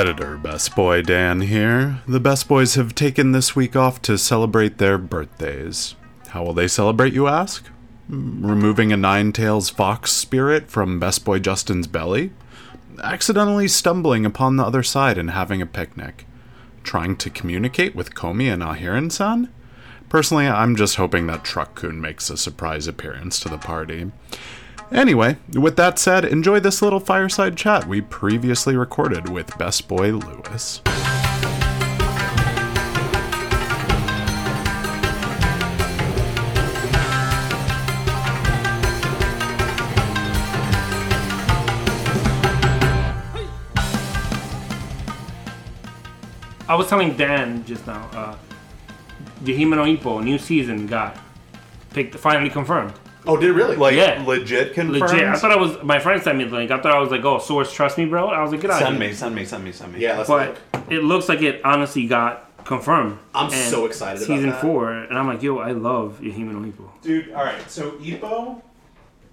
Editor Best Boy Dan here. The Best Boys have taken this week off to celebrate their birthdays. How will they celebrate, you ask? Mm, Removing a Nine Tails fox spirit from Best Boy Justin's belly? Accidentally stumbling upon the other side and having a picnic? Trying to communicate with Komi and Aharen san? Personally, I'm just hoping that Truck makes a surprise appearance to the party. Anyway, with that said, enjoy this little fireside chat we previously recorded with Best Boy Louis. I was telling Dan just now, uh, the Himeno Ippo new season got picked, finally confirmed. Oh, did it really? Like Yeah. legit confirmed. Legit. I thought I was, my friend sent me the link. I thought I was like, oh, source, trust me, bro. I was like, get out of send here. me, send me, send me, send me. yeah, let's But look. it looks like it honestly got confirmed. I'm And so excited about Season that. four, and I'm like, yo, I love Himeno Ippo. Dude, all right. So Ippo,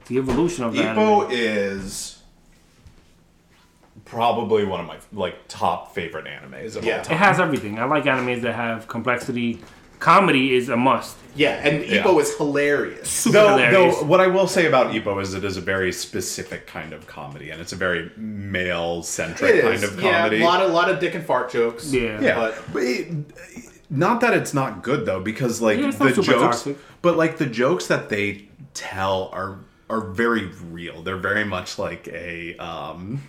The evolution of that. Ippo is probably one of my like top favorite animes of Yeah. all It time. has everything. I like animes that have complexity. Comedy is a must. Yeah, and Yeah. Ippo is hilarious. Super Though, hilarious. though, what I will say about Ippo is it is a very specific kind of comedy, and it's a very male-centric It kind is. of yeah, comedy. a lot of lot of dick and fart jokes. Yeah. Yeah, But- but, it, not that it's not good though, because like Yeah, the jokes, toxic. but like the jokes that they tell are are very real. They're very much like a um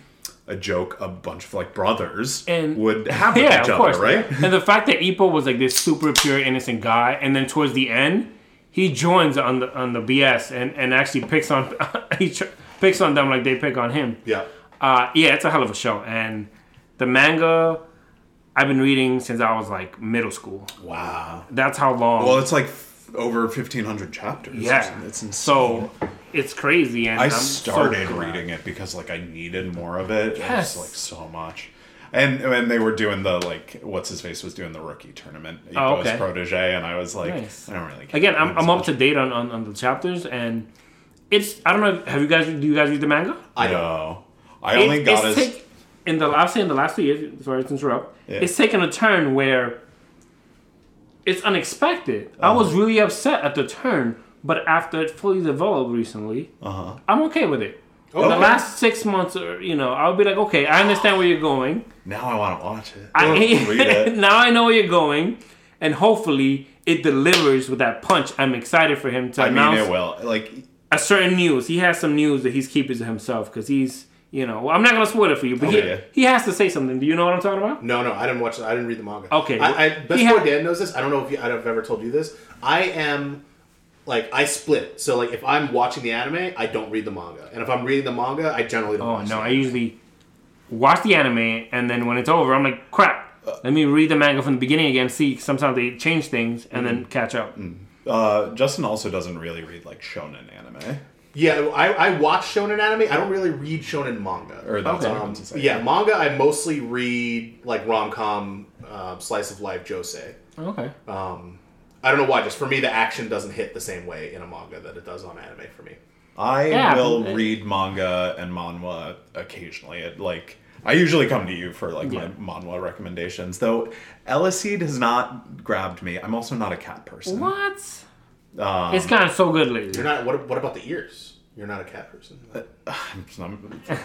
a joke a bunch of like brothers And- would have with yeah, each of other, course. right? And the fact that Ippo was like this super pure, innocent guy, and then towards the end, he joins on the on the BS and, and actually picks on he tr- picks on them like they pick on him. yeah. Uh, yeah, it's a hell of a show, and the manga I've been reading since I was like middle school. Wow. That's how long. Well, it's like f- over fifteen hundred chapters. yeah, it's insane. so it's crazy. And I I'm started glad. reading it because like I needed more of it. Yes. Yes, like so much. And and they were doing the like, what's his face was doing the rookie tournament, Oh, Ippo's okay. protege, and I was like, Nice. I don't really. Care. Again, I'm, I'm up to date on, on, on the chapters, and it's I don't know. Have you guys do you guys read the manga? I don't. No, I only It- got it's as take- in the I'll say in the last two years. Sorry to interrupt. Yeah. It's taken a turn where it's unexpected. I Uh-huh. was really upset at the turn, but after it fully developed recently, uh-huh. I'm okay with it. In the last six months, or you know, I'll be like, okay, I understand where you're going. Now I want to watch it. I it. now I know where you're going, and hopefully it delivers with that punch. I'm excited for him to I mean, it will. Like, a certain news. He has some news that he's keeping to himself because he's, you know, well, I'm not gonna spoil it for you, but Okay. he, he has to say something. Do you know what I'm talking about? No, no, I didn't watch. it. I didn't read the manga. Okay. I, I best boy had- Dan knows this. I don't know if you, I've ever told you this. I am like I split. So like if I'm watching the anime, I don't read the manga, and if I'm reading the manga, I generally don't. Oh watch no, the I usually watch the anime and then when it's over, I'm like, crap. Let me read the manga from the beginning again. See, sometimes they change things and then catch up. uh, Justin also doesn't really read like shonen anime. Yeah, I, I watch shonen anime. I don't really read shonen manga. Or that's Okay. Um, to say. yeah, manga. I mostly read like rom com, uh, slice of life, josei. Okay. I don't know why. Just for me, the action doesn't hit the same way in a manga that it does on anime for me. I Yeah, will but- read manga and manhwa occasionally. It like I usually come to you for like Yeah. my manhwa recommendations. Though Eleceed has not grabbed me. I'm also not a cat person. What? Um, it's of so good lately. You're not. What, what about the ears? You're not a cat person. I'm,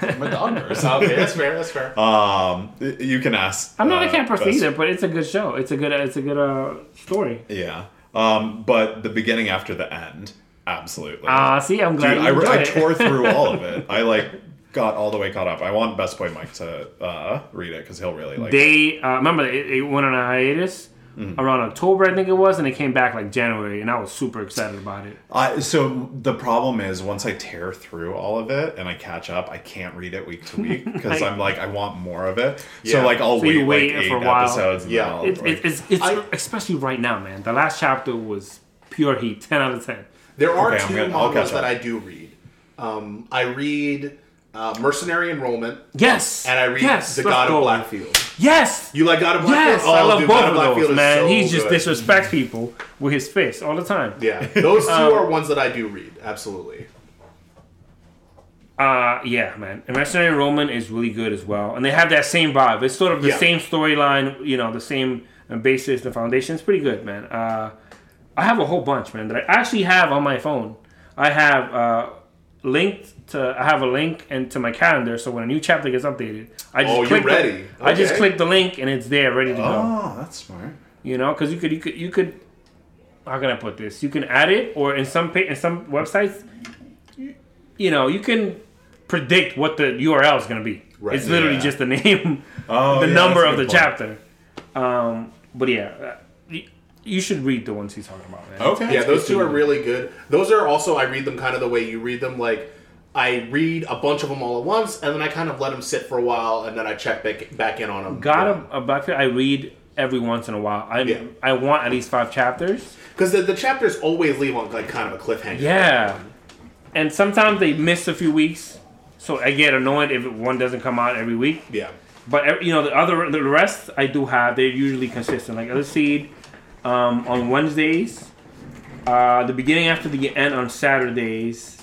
I'm a dog person. okay, that's fair. That's fair. Um, you can ask. I'm not uh, a cat person best- either, but it's a good show. It's a good. It's a good uh, story. Yeah. Um, but the beginning after the end, absolutely. Ah, see, I'm glad Dude, you I, enjoyed I it. tore through all of it. I like got all the way caught up. I want Best Boy Mike to uh, read it because he'll really like. it. They uh, remember it, it went on a hiatus Mm-hmm. around October, I think it was, and it came back like January, and I was super excited about it. I, so the problem is once I tear through all of it and I catch up, I can't read it week to week because I'm like I want more of it. Yeah. So like I'll So wait, wait like eight for a while. episodes. Yeah. then I'll, It's like- it's it's, it's I- especially right now, man. The last chapter was pure heat, ten out of ten. There are Okay, two gonna- I'll catch mangas that. I do read. Um, I read uh, Mercenary Enrollment, Yes, and I read yes, The God go. of Blackfield. Yes, You like God of Blackfield? yes, Blackfield? I love dude, both God of Blackfield those, is man. so he just good. disrespects people with his fists all the time. Yeah, those two Um, are ones that I do read. Absolutely. Uh yeah, man. And Mercenary Enrollment is really good as well, and they have that same vibe. It's sort of the Yeah. same storyline, you know, the same basis, the foundation. It's pretty good, man. Uh, I have a whole bunch, man, that I actually have on my phone. I have uh, linked to. I have a link and to my calendar, so when a new chapter gets updated, I just Oh, click the- ready. I just click the link and it's there, ready to go. Oh, that's smart. You know, because you could, you could, you could. How can I put this? You can add it, or in some in some websites, you- know, you can predict what the URL is going to be. Right. It's literally Yeah. just the name, Oh, the yeah, number of the point. chapter. Um, but yeah, you should read the ones he's talking about, man. Okay. Yeah, those two are really good. Those are also I read them kind of the way you read them. Like I read a bunch of them all at once, and then I kind of let them sit for a while, and then I check back back in on them. God of, of uh, Blackfield, I read every once in a while. I Yeah. I want at least five chapters. because the, the chapters always leave on like kind of a cliffhanger. Yeah, and sometimes they miss a few weeks, so I get annoyed if one doesn't come out every week. yeah, But you know the other the rest I do have. They're usually consistent. Like Eleceed um, on Wednesdays, uh, the beginning after the end on Saturdays,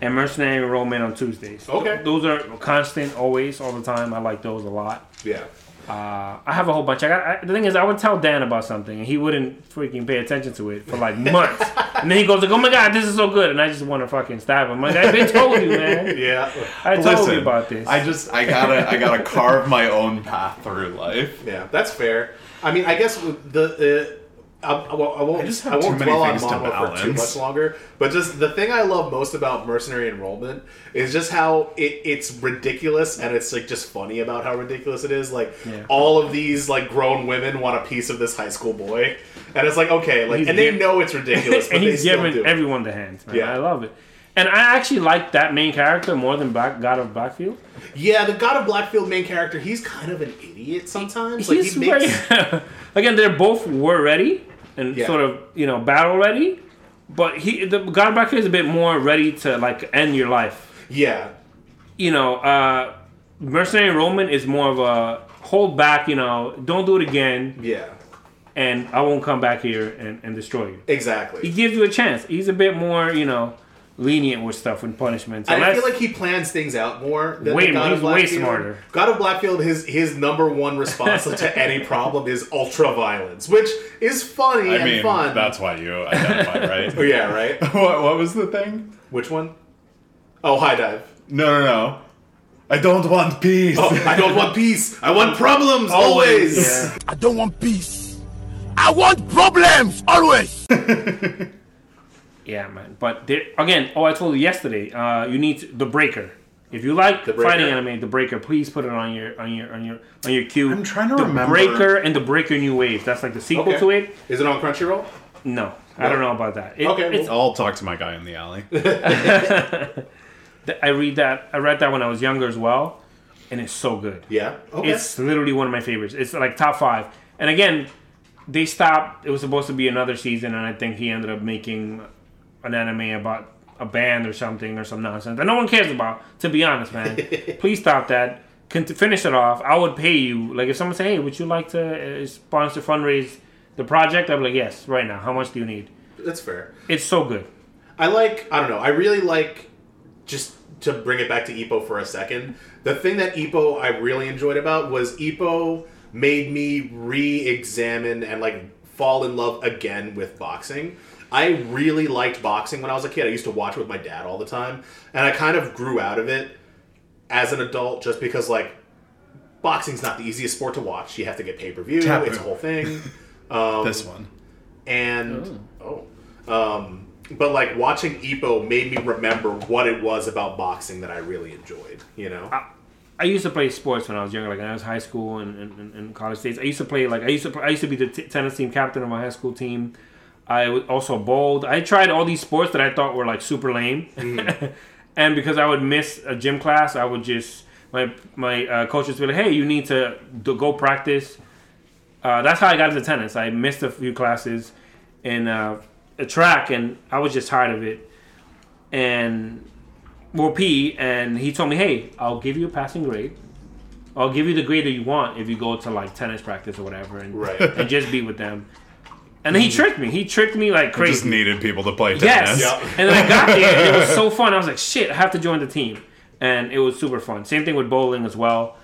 and Mercenary Enrollment on Tuesdays. Okay. those are constant, always, all the time. I like those a lot. yeah. Uh, I have a whole bunch. I got I, the thing is, I would tell Dan about something, and he wouldn't freaking pay attention to it for like months. and then he goes like, "Oh my god, this is so good," and I just want to fucking stab him. Like, I told you, man. Yeah, I told Listen, you about this. I just I gotta I gotta carve my own path through life. yeah, that's fair. I mean, I guess the. Uh, I, I won't, I won't, I just have I won't too many dwell on manga for too much longer. But just the thing I love most about Mercenary Enrollment is just how it, it's ridiculous and it's like just funny about how ridiculous it is. Like Yeah. all of these like grown women want a piece of this high school boy, and it's like okay, like He's and they know it's ridiculous, but and they he's giving everyone the hands. Man. Yeah. I love it. And I actually like that main character more than Black God of Blackfield. Yeah, the God of Blackfield main character, he's kind of an idiot sometimes. Like He's he makes very- again, they're both war ready and Yeah. sort of you know battle ready, but he the God of Blackfield is a bit more ready to like end your life. yeah, You know, uh, Mercenary Enrollment is more of a hold back. You know, don't do it again, yeah, and I won't come back here and, and destroy you. Exactly. He gives you a chance. He's a bit more you know lenient with stuff and punishments. I feel like he plans things out more than Way the God more- of he's way smarter. God of Blackfield, his his number one response to any problem is ultra violence, which is funny I and mean, fun. that's why you identify, Oh, right? yeah, right. what, what was the thing? Which one? Oh, high dive. No, no, no. I don't want peace. Oh, I don't want peace. I want problems always. Yeah. I don't want peace. I want problems always. Yeah, man. But there, again, oh, I told you yesterday. Uh, you need to- the breaker. If you like The Breaker? fighting anime, the breaker, please put it on your on your on your on your queue. I'm trying to the remember- Breaker and the Breaker New Wave. That's like the sequel Okay. to it. Is it on Crunchyroll? No, I don't know about that. It, Okay, it's, I'll talk to my guy in the alley. I read that. I read that when I was younger as well, and it's so good. Yeah. Okay. It's literally one of my favorites. It's like top five. And again, they stopped. It was supposed to be another season, and I think he ended up making an anime about a band or something or some nonsense that no one cares about. To be honest, man, please stop that. Finish it off, I would pay you. Like if someone say, "Hey, would you like to uh, sponsor fundraise the project?" I'd be like, "Yes, right now. How much do you need?" That's fair. It's so good. I like. I don't know. I really like. Just to bring it back to Ippo for a second, the thing that Ippo I really enjoyed about was Ippo made me re-examine and like fall in love again with boxing. I really liked boxing when I was a kid. I used to watch it with my dad all the time, and I kind of grew out of it as an adult just because like boxing's not the easiest sport to watch. You have to get pay per view. It's a whole thing. this one. and oh, um, but like watching Ippo made me remember what it was about boxing that I really enjoyed. You know, I used to play sports when I was younger, like when I was high school and, and, and- and college days. I used to play like I used to I used to be the t- tennis team captain of my high school team. I was also bowled. I tried all these sports that I thought were like super lame, and because I would miss a gym class, I would just my my uh, coaches would be like, "Hey, you need to, to go practice." Uh, that's how I got into tennis. I missed a few classes in uh, a track, and I was just tired of it. And well, P, and he told me, "Hey, I'll give you a passing grade. I'll give you the grade that you want if you go to like tennis practice or whatever, and Right. and just be with them." And then he tricked me. He tricked me like crazy. I just crazy. needed people to play Yes. tennis. Yep. And then I got there, and it was so fun. I was like, "Shit, I have to join the team." and it was super fun. Same thing with bowling as well.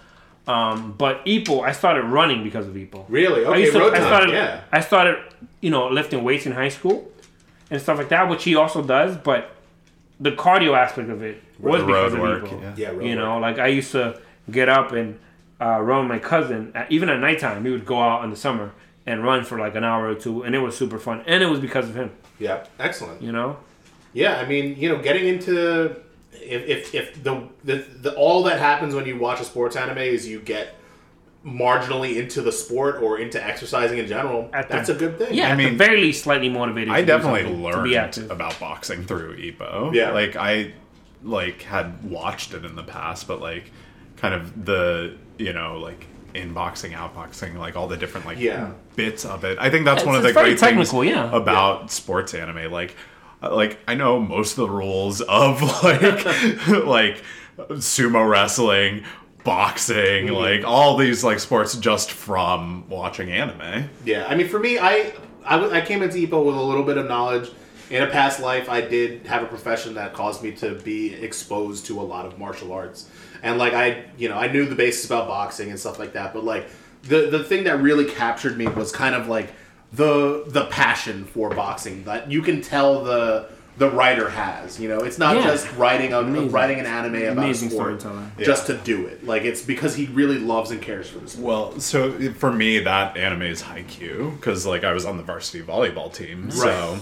Um, but Ippo, I started running because of Ippo. Really? I Okay, used to, road I time. started, yeah. I started, you know, lifting weights in high school and stuff like that, which he also does. But the cardio aspect of it was the because road of work, Ippo. yeah. Yeah, road you work. know, like I used to get up and uh, run with my cousin. Even at nighttime, we would go out in the summer and run for like an hour or two, and it was super fun. And it was because of him. Yeah, excellent. You know, Yeah, I mean, you know, getting into if if, if the, the the all that happens when you watch a sports anime is you get marginally into the sport or into exercising in general, At the- that's a good thing. yeah, at mean, the very least, slightly motivated. I definitely learned about boxing through Ippo. Yeah. Like I like had watched it in the past, but like kind of the you know, like inboxing, outboxing, like all the different like Yeah. bits of it. I think that's It's- one of the great things yeah. about sports anime. Like uh, like I know most of the rules of like like sumo wrestling, boxing, Mm-hmm. like all these like sports just from watching anime. Yeah, I mean, for me, I I, w- I came into Ippo with a little bit of knowledge. In a past life, I did have a profession that caused me to be exposed to a lot of martial arts, and like I, you know, I knew the basics about boxing and stuff like that. But like the the thing that really captured me was kind of like the the passion for boxing that you can tell the the writer has. You know, it's not Yeah. just writing a Amazing. writing an anime about Amazing a sport storyteller. just to do it. Like it's because he really loves and cares for this. Well, so for me, that anime is Haikyuu because like I was on the varsity volleyball team, so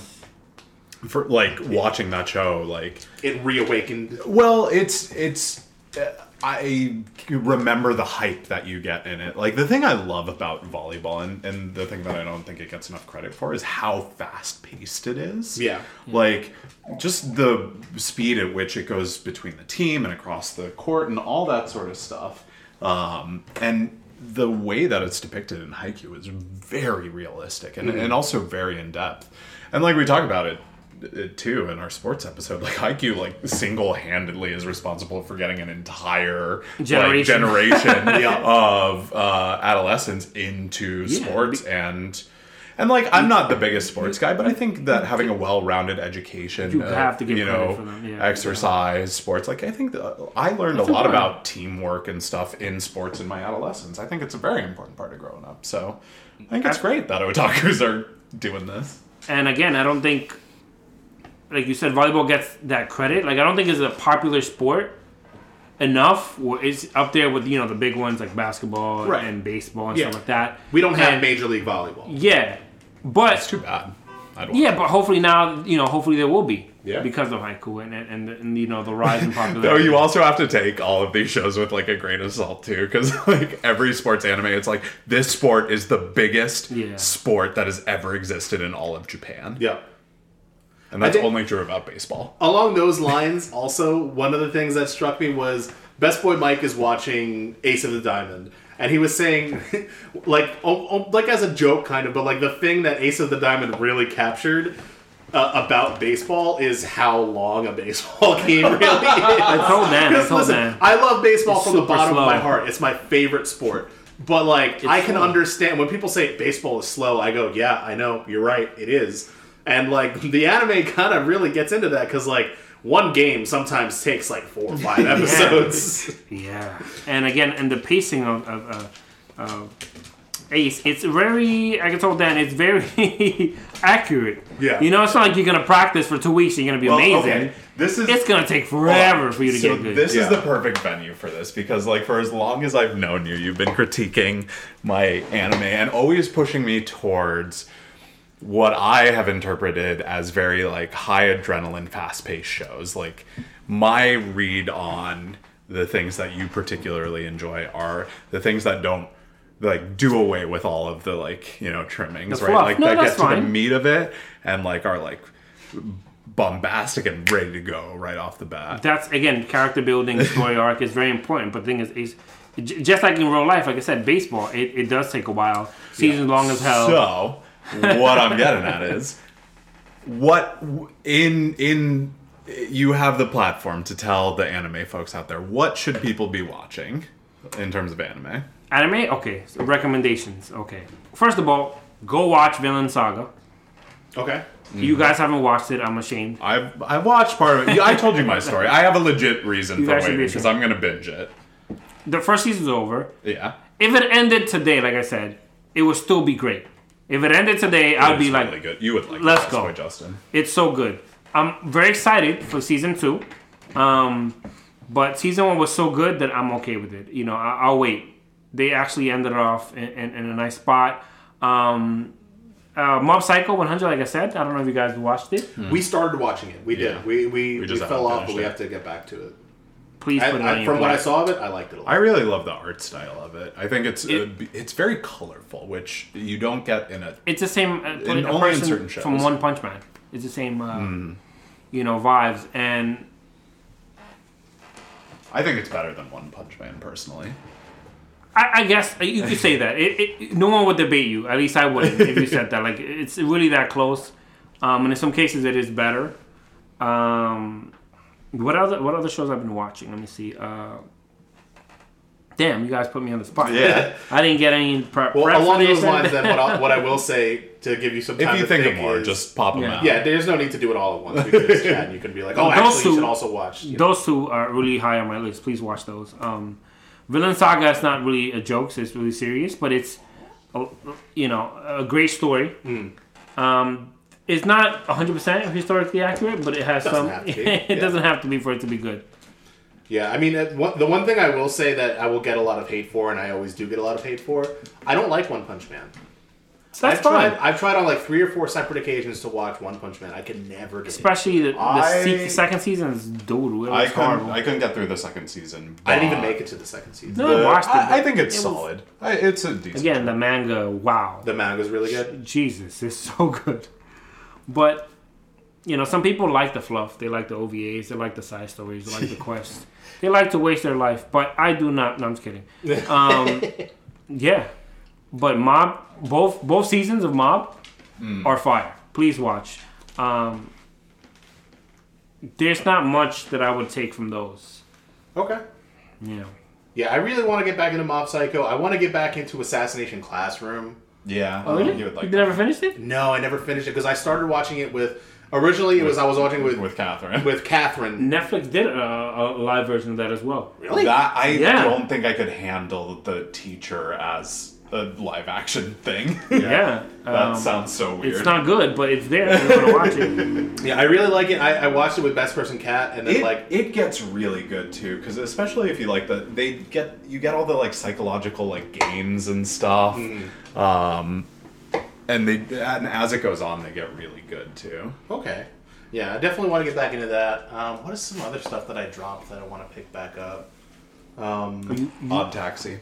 for like watching that show, like It reawakened. well, it's it's uh, I remember the hype that you get in it. Like the thing I love about volleyball, and and the thing that I don't think it gets enough credit for is how fast paced it is. Yeah. like just the speed at which it goes between the team and across the court and all that sort of stuff. Um, and the way that it's depicted in Haikyuu is very realistic and, and also very in depth. And like we talk about it, it too in our sports episode, like Haikyuu like single handedly is responsible for getting an entire like, Generation. generation Yeah. of uh, adolescents into sports and. And like I'm not the biggest sports guy, but I think that having a well-rounded education, You have to give you know, yeah. exercise, sports. Like I think that I learned That's a lot important. about teamwork and stuff in sports in my adolescence. I think it's a very important part of growing up. So I think it's great that otakus are doing this. And again, I don't think, like you said, volleyball gets that credit. Like I don't think it's a popular sport enough. Where it's up there with you know the big ones like basketball Right. and baseball and Yeah. stuff like that. We don't have And- Major League Volleyball. Yeah, but It's too bad. I don't. yeah, but hopefully now you know hopefully there will be. Yeah. Because of Haikyuu and, and, and, you know the rise in popularity. Though you also have to take all of these shows with like a grain of salt too, because like every sports anime, it's like this sport is the biggest Yeah. sport that has ever existed in all of Japan, Yeah. And that's think- only true about baseball. Along those lines, also one of the things that struck me was Best Boy Mike is watching Ace of the Diamond, and he was saying, like, oh, oh, like as a joke, kind of, but like the thing that Ace of the Diamond really captured. Uh, about baseball is how long a baseball game really is. I told Dan. I told listen, Dan. I love baseball It's from the super bottom of my heart. It's my favorite sport. But like, I can slow. understand when people say baseball is slow. I go, yeah, I know, you're right, it is. And like, the anime kind of really gets into that because like one game sometimes takes like four or five episodes. Yeah, and again, and the pacing of, of uh, uh, Ace, it's very. I can tell Dan, it's very accurate. Yeah. you know, it's not like you're gonna practice for two weeks. and You're gonna be amazing. This is It's gonna take forever for you to so get good. This Yeah. is the perfect venue for this because, like, for as long as I've known you, you've been critiquing my anime and always pushing me towards what I have interpreted as very like high adrenaline, fast paced shows. Like, my read on the things that you particularly enjoy are the things that don't like do away with all of the like you know trimmings right like No, that get to the meat of it and like are like bombastic and ready to go right off the bat That's again character building, story arc is very important. But the thing is, is just like in real life, like I said, baseball, it, it does take a while. Seasons long as hell. So, what I'm getting at is, what in in you have the platform to tell the anime folks out there what should people be watching in terms of anime. Anime, okay. So recommendations, okay. First of all, go watch Vinland Saga. okay. You guys haven't watched it. I'm ashamed. I've I watched part of it. I told you my story. I have a legit reason You for waiting because. I'm gonna binge it. The first season's over. Yeah, If it ended today, like I said, it would still be great. If it ended today, I'd be It's like, really good. You would like. let's go. Boy Justin. It's so good. I'm very excited for season two. Um, but season one was so good that I'm okay with it. You know, I, I'll wait. They actually ended off in, in, in a nice spot. Um, uh, Mob Psycho 100, like I said, I don't know if you guys watched it. We started watching it. We did. Yeah. We we, we, just fell off, but finished we have to get back to it. Please I, put it I- on your from what I saw of it, I liked it a lot. I really love the art style of it. I think it's It- uh, it's very colorful, which you don't get in a. It's the same uh, In- a only in person certain from shows. Hmm. One Punch Man. It's the same, uh, you know, vibes. And I think it's better than One Punch Man personally. I, I guess uh, you could say that. It, it, no one would debate you. At least I wouldn't if you said that. Like it's really that close. Um, and in some cases, it is better. Um, what other what other shows I've been watching? Let me see. Uh, damn, you guys put me on the spot. Yeah. I didn't get any prep. well, prep for along this. those lines, then what, I, what I will say to give you some time If you to think, think of more, is- just pop them Yeah. out. yeah. There's no need to do it all at once. We can just chat, and you can be like, oh, Well, those actually, you should also watch. you know. Those two are really high on my list. Please watch those. Um, Vinland Saga is not really a joke; so it's really serious, but it's a, you know a great story. Hmm. Um, it's not 100 percent historically accurate, but it has Doesn't some. have to be, it yeah. doesn't have to be for it to be good. Yeah, I mean, the one thing I will say that I will get a lot of hate for, and I always do get a lot of hate for, I don't like One Punch Man. So that's I've fine, tried. I've tried on like three or four separate occasions to watch One Punch Man. I can never get. it. especially the, the I- se- second season is dude. It I was couldn't. horrible. I couldn't get through the second season. I didn't even make it to the second season. No, I the- watched it. I, I think it's it was- solid. I, it's a decent. Again, the manga. Wow. The manga's really good. Jesus, it's so good. But you know, some people like the fluff. They like the OVAs. They like the side stories. They like the quests. They like to waste their life. But I do not. No, I'm just kidding. Um, yeah, but Mob, both both seasons of Mob are fire. Please watch. Um, there's not much that I would take from those. Okay. Yeah. Yeah, I really want to get back into Mob Psycho. I want to get back into Assassination Classroom. Yeah. oh really? You would like you never finished it? No, I never finished it because I started watching it with. Originally, it was I was watching with with Catherine. with Catherine. Netflix did a, a live version of that as well. Really? That I Yeah. don't think I could handle the teacher as a live action thing. Yeah, that um, sounds so weird. It's not good, but it's there if you want to watch it. Yeah, I really like it. I, I watched it with Best Person Cat, and then It, like it gets really good too because especially if you like the they get you get all the like psychological like games and stuff um and they and as it goes on they get really good too Okay. Yeah, I definitely want to get back into that. Um, what is some other stuff that I dropped that I want to pick back up? Um, odd taxi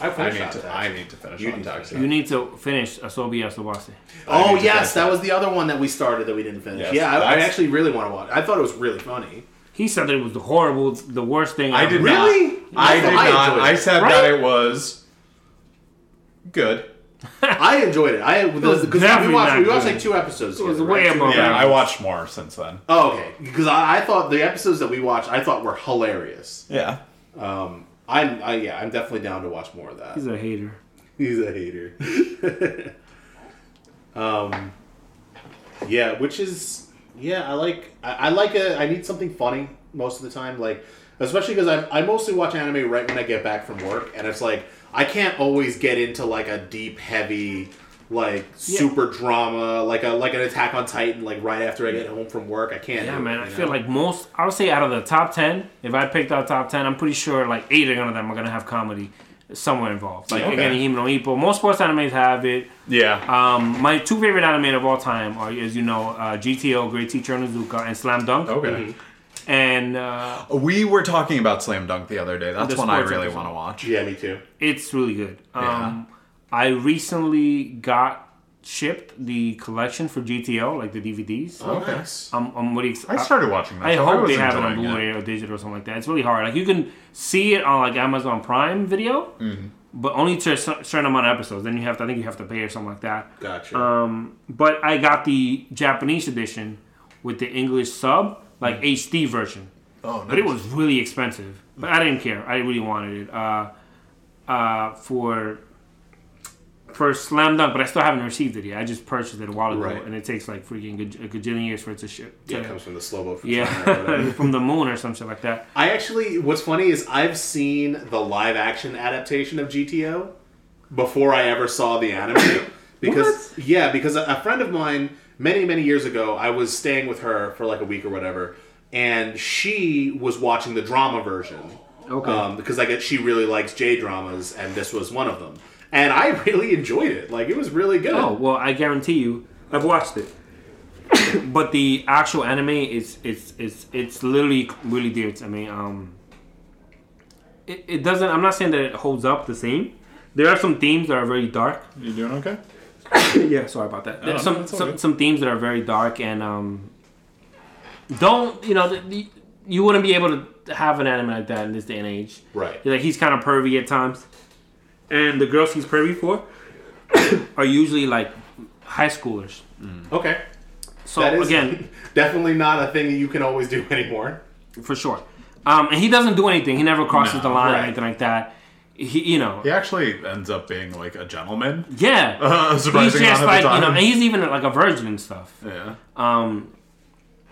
I i need to Taxi. i need to finish You odd need to taxi You need to finish Asobi Asobase. I Oh yes, that was the other one that we started that we didn't finish. Yes, yeah, I, I actually really want to watch. I thought it was really funny. He said that it was the horrible, the worst thing. i ever. did Really? not i I did I not i said Right? that it was good I enjoyed it. I because we watched we watched like two episodes. It was together, way right? Above yeah Yeah. i watched more since then Oh, okay. Because I, I thought the episodes that we watched, I thought were hilarious. yeah Um, I'm, I yeah, I'm definitely down to watch more of that. He's a hater. He's a hater. um, yeah, which is yeah, I like I, I like a I need something funny most of the time, like especially because I I mostly watch anime right when I get back from work, and it's like I can't always get into like a deep, heavy. Like Yeah. super drama, like a like an Attack on Titan, like right after I get home from work, I can't. Yeah, do it, man. I you feel know? like most. I would say out of the top ten, if I picked out top ten, I'm pretty sure like eight of them are gonna have comedy somewhere involved. Like Okay. again, Hime no Ippo. Most sports animes have it. yeah Um, my two favorite anime of all time are, as you know, uh, GTO, Great Teacher Onizuka, and Slam Dunk. okay And uh, we were talking about slam dunk the other day that's one i really want to watch yeah, me too. it's really good. Um, I recently got shipped the collection for GTO, like the DVDs. Okay. I'm, I'm really excited. I started watching that. I so hope was they have it on enjoying Blu-ray or digital or something like that. It's really hard. Like you can see it on like Amazon Prime Video, Mm-hmm. but only to a certain amount of episodes. Then you have to, I think you have to pay or something like that. Gotcha. Um, but I got the Japanese edition with the English sub, like HD version. Oh, But it was really expensive. But I didn't care. I really wanted it. Uh, uh, for for Slam Dunk, but I still haven't received it yet. I just purchased it a while ago, Right. and it takes like freaking a gajillion years for it to ship. Yeah, it comes from the slow boat from yeah, from the moon or some shit like that. I actually, what's funny is I've seen the live action adaptation of GTO before I ever saw the anime. Because yeah, because a, a friend of mine many many years ago, I was staying with her for like a week or whatever, and she was watching the drama version. Okay. Um, because like she really likes J dramas, and this was one of them. And I really enjoyed it. Like it was really good. Oh well, I guarantee you, I've watched it. but the actual anime is it's it's it's literally really dear to me. Um, it, it doesn't. I'm not saying that it holds up the same. There are some themes that are very dark. You doing okay? Yeah, sorry about that. There's some some, good. some themes that are very dark and um, don't you know the, the, you wouldn't be able to have an anime like that in this day and age. Right. Like he's kind of pervy at times, and the girls he's pervy for are usually like high schoolers. Okay. So That is again, definitely not a thing that you can always do anymore. for sure. Um, and he doesn't do anything. He never crosses No, the line or right. anything like that. He, you know, He actually ends up being like a gentleman. yeah. Uh, he's surprising just amount like of you know, time. and he's even like a virgin and stuff. yeah. Um,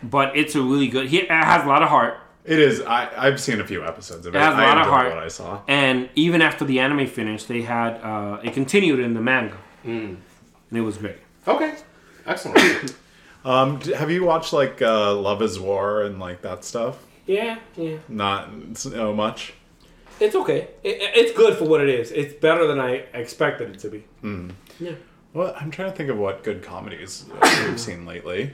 but it's a really good. He it has a lot of heart. It is. I I've seen a few episodes of it. It has a I lot of enjoyed heart. what I saw. And even after the anime finished, they had uh, it continued in the manga, and it was great. Okay. Excellent. Um, d- have you watched like uh, Love Is War and like that stuff? Yeah, yeah, Not so much. it's okay. It, it's good for what it is. It's better than I expected it to be. Yeah. Well, I'm trying to think of what good comedies we've seen lately.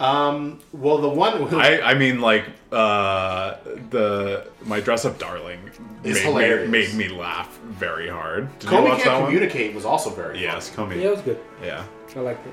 Um, well, the one I, I mean, like uh, the my dress up darling It's made, hilarious. Me, made me laugh very hard. Did you Komi watch that Can't one? Communicate was also very Yes, Komi. Yeah, it was good. Yeah. I liked it.